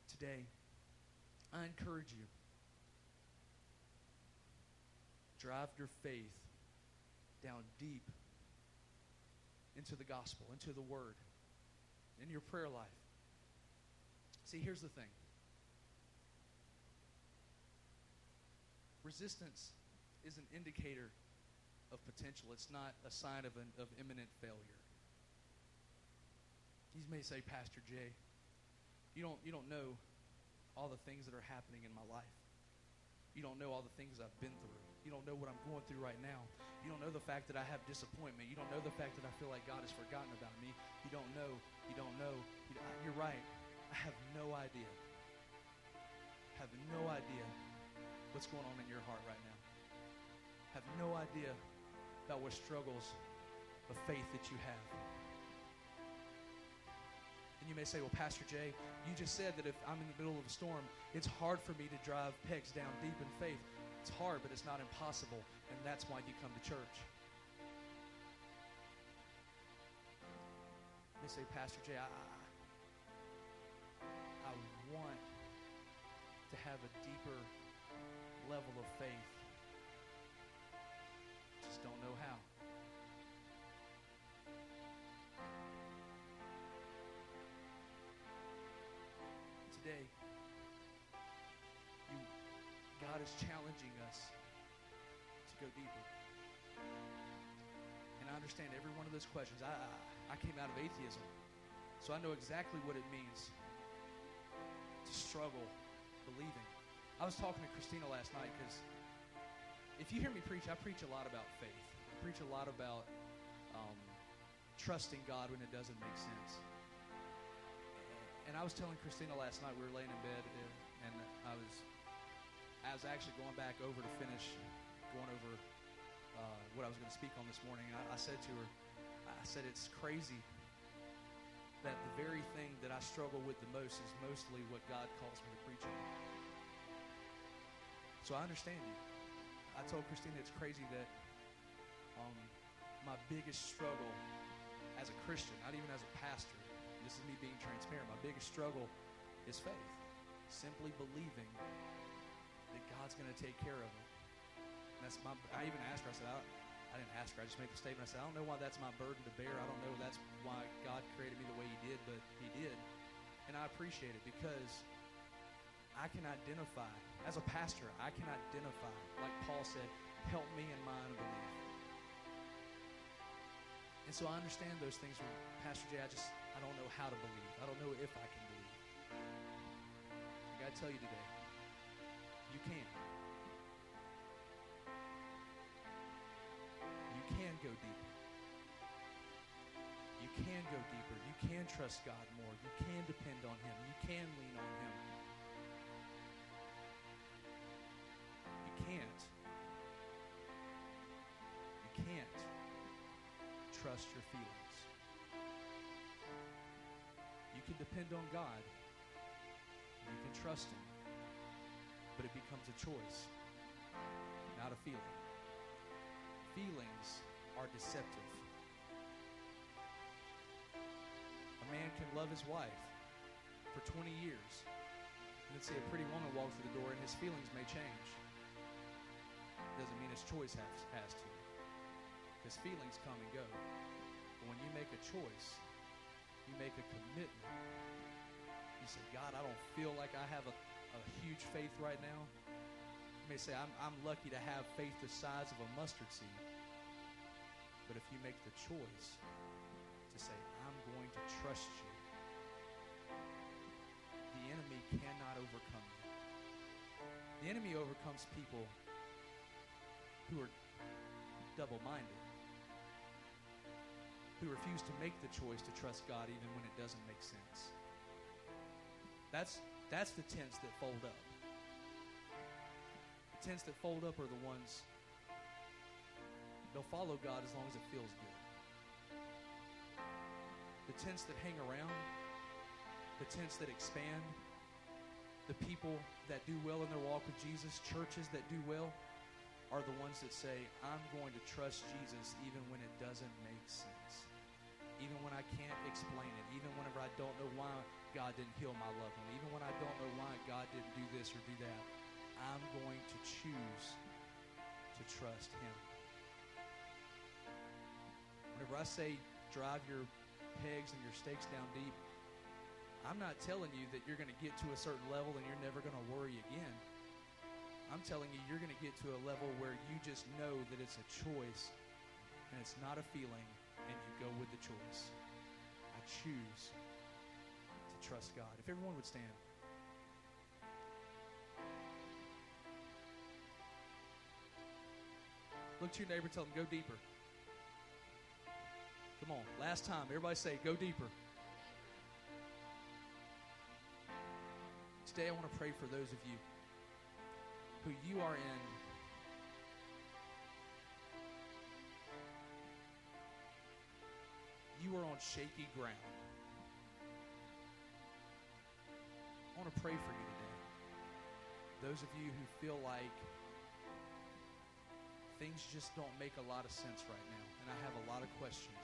Today, I encourage you. Drive your faith down deep into the gospel, into the word, in your prayer life. See, here's the thing resistance is an indicator of potential. It's not a sign of, an, of imminent failure. You may say, Pastor Jay, you don't, you don't know all the things that are happening in my life. You don't know all the things I've been through. You don't know what I'm going through right now. You don't know the fact that I have disappointment. You don't know the fact that I feel like God has forgotten about me. You don't know. You don't know. You don't, you're right. I have no idea. Have no idea what's going on in your heart right now. Have no idea about what struggles of faith that you have. And you may say, well, Pastor Jay, you just said that if I'm in the middle of a storm, it's hard for me to drive pegs down deep in faith. It's hard, but it's not impossible. And that's why you come to church. They say, Pastor Jay, I, I want to have a deeper level of faith. Just don't know how. Today, you, God is challenging us to go deeper. And I understand every one of those questions. I, I, I came out of atheism, so I know exactly what it means to struggle believing. I was talking to Christina last night because if you hear me preach, I preach a lot about faith. I preach a lot about um, trusting God when it doesn't make sense. And I was telling Christina last night we were laying in bed, and I was I was actually going back over to finish going over uh, what I was going to speak on this morning. And I, I said to her, I said it's crazy that the very thing that I struggle with the most is mostly what God calls me to preach on. So I understand you. I told Christina it's crazy that um, my biggest struggle as a Christian, not even as a pastor, this is me being transparent, my biggest struggle is faith. Simply believing that God's going to take care of it. That's my, I even asked her, I said, I, I didn't ask her, I just made the statement. I said, I don't know why that's my burden to bear. I don't know that's why God created me the way He did, but He did. And I appreciate it because I can identify, as a pastor, I can identify, like Paul said, help me in my unbelief. And so I understand those things Pastor Jay, I just I don't know how to believe. I don't know if I can believe. I gotta tell you today, you can. You can go deeper. You can go deeper. You can trust God more. You can depend on Him. You can lean on Him. Can't. You can't trust your feelings. You can depend on God. You can trust Him. But it becomes a choice, not a feeling. Feelings are deceptive. A man can love his wife for 20 years and then see a pretty woman walk through the door and his feelings may change. Doesn't mean his choice has, has to. Because feelings come and go. But when you make a choice, you make a commitment. You say, God, I don't feel like I have a, a huge faith right now. You may say, I'm, I'm lucky to have faith the size of a mustard seed. But if you make the choice to say, I'm going to trust you, the enemy cannot overcome you. The enemy overcomes people who are double minded, who refuse to make the choice to trust God even when it doesn't make sense. That's, that's the tents that fold up. The tents that fold up are the ones they'll follow God as long as it feels good. The tents that hang around, the tents that expand, the people that do well in their walk with Jesus, churches that do well, are the ones that say, I'm going to trust Jesus even when it doesn't make sense. Even when I can't explain it, even whenever I don't know why God didn't heal my loved one, even when I don't know why God didn't do this or do that, I'm going to choose to trust Him. Whenever I say drive your pegs and your stakes down deep, I'm not telling you that you're going to get to a certain level and you're never going to worry again. I'm telling you, you're going to get to a level where you just know that it's a choice and it's not a feeling, and you go with the choice. I choose to trust God. If everyone would stand. Look to your neighbor, tell them, go deeper. Come on, last time. Everybody say, go deeper. Today, I want to pray for those of you who you are in you are on shaky ground. I want to pray for you today. Those of you who feel like things just don't make a lot of sense right now, and I have a lot of questions.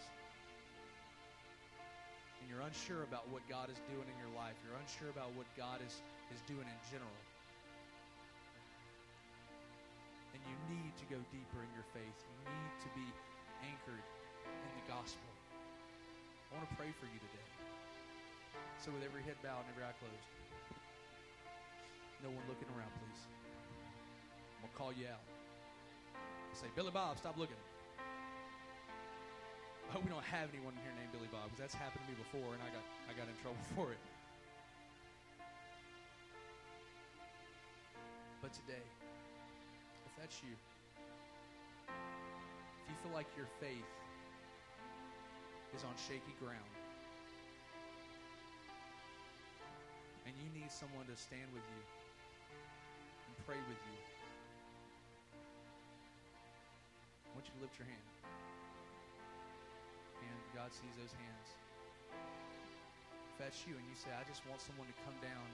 And you're unsure about what God is doing in your life. You're unsure about what God is, is doing in general. Need to go deeper in your faith. You need to be anchored in the gospel. I want to pray for you today. So, with every head bowed and every eye closed, no one looking around, please. I'm going to call you out. Say, Billy Bob, stop looking. I hope we don't have anyone in here named Billy Bob because that's happened to me before and I got, I got in trouble for it. But today, if that's you, if you feel like your faith is on shaky ground and you need someone to stand with you and pray with you, I want you to lift your hand. And God sees those hands. If that's you and you say, I just want someone to come down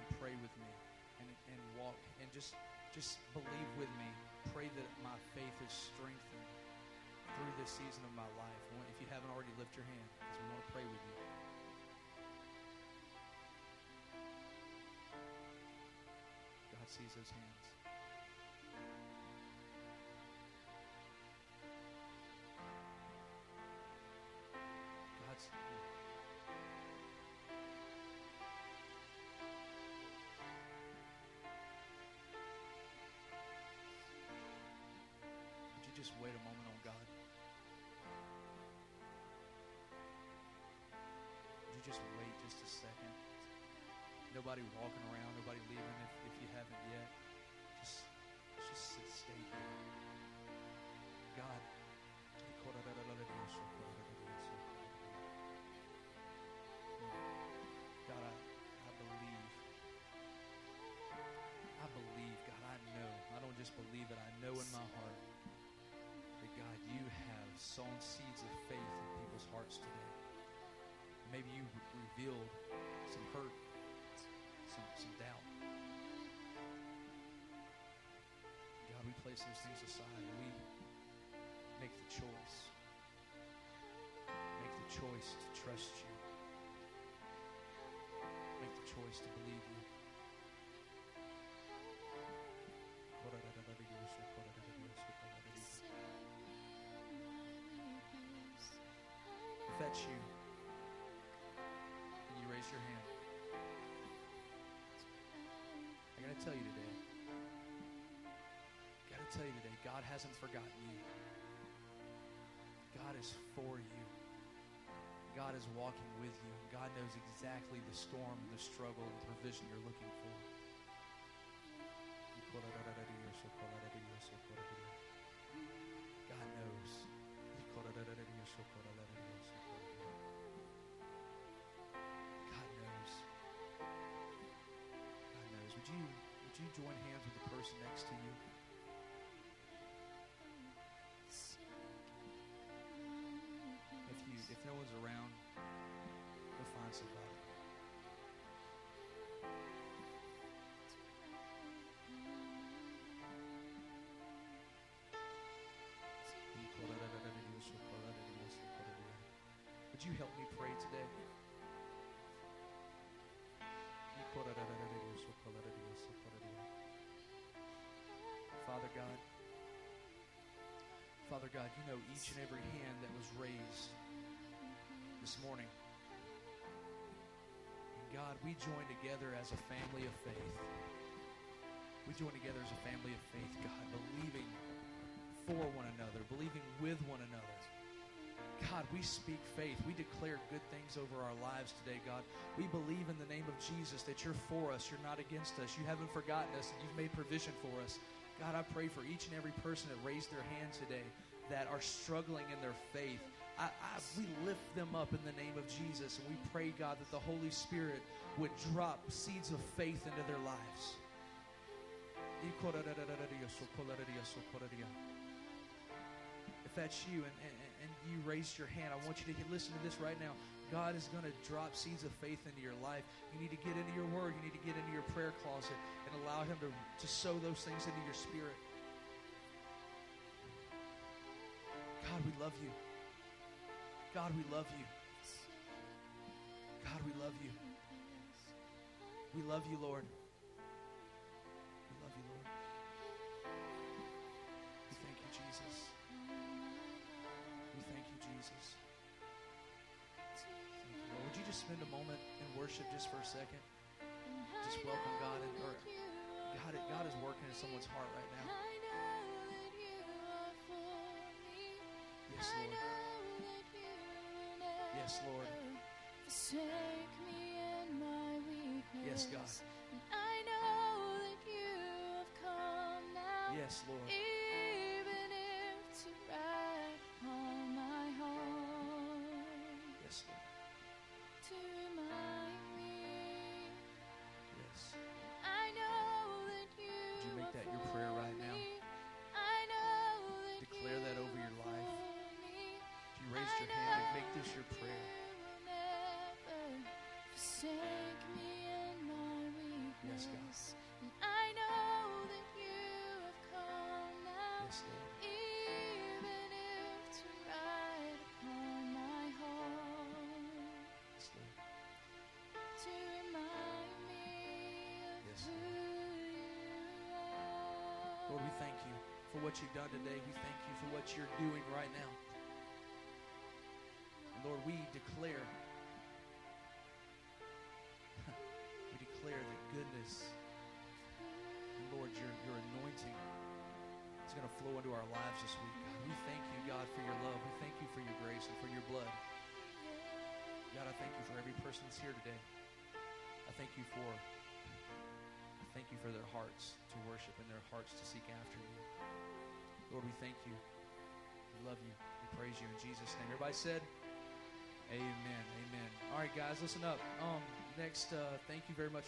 and pray with me and, and walk and just just believe with me. Pray that my faith is strengthened through this season of my life. If you haven't already, lift your hand because we want to pray with you. God sees those hands. Just wait just a second. Nobody walking around, nobody leaving if, if you haven't yet. Just, just stay here. God, Maybe you revealed some hurt, some, some doubt. God, we place those things aside and we make the choice. Make the choice to trust you. Make the choice to believe you. If that's you, Tell you today. I gotta tell you today, God hasn't forgotten you. God is for you. God is walking with you. God knows exactly the storm, the struggle, and the provision you're looking for. God knows. God knows. God knows. Would you join hands with the person next to you? If you if no one's around, go find somebody. Would you help me Father God, Father God, you know each and every hand that was raised this morning. And God, we join together as a family of faith. We join together as a family of faith, God, believing for one another, believing with one another. God, we speak faith. We declare good things over our lives today, God. We believe in the name of Jesus that you're for us, you're not against us. You haven't forgotten us, and you've made provision for us. God, I pray for each and every person that raised their hand today that are struggling in their faith. I, I, we lift them up in the name of Jesus, and we pray, God, that the Holy Spirit would drop seeds of faith into their lives. If that's you and, and, and you raised your hand, I want you to listen to this right now. God is going to drop seeds of faith into your life. You need to get into your word. You need to get into your prayer closet and allow Him to, to sow those things into your spirit. God, we love you. God, we love you. God, we love you. We love you, Lord. We love you, Lord. We thank you, Jesus. We thank you, Jesus. Thank you. Would you just spend a moment in worship just for a second? Just welcome God and or God, God is working in someone's heart right now. Yes, Lord. Yes, Lord. Forsake me in my weakness. Yes, God. And I Yes, who you are. Lord, we thank you for what you've done today. We thank you for what you're doing right now. And Lord, we declare, we declare that goodness, and Lord, your, your anointing is going to flow into our lives this week. God, we thank you, God, for your love. We thank you for your grace and for your blood. God, I thank you for every person that's here today. Thank you for thank you for their hearts to worship and their hearts to seek after you. Lord, we thank you. We love you. We praise you in Jesus' name. Everybody said, Amen. Amen. All right, guys, listen up. Um, next, uh, thank you very much.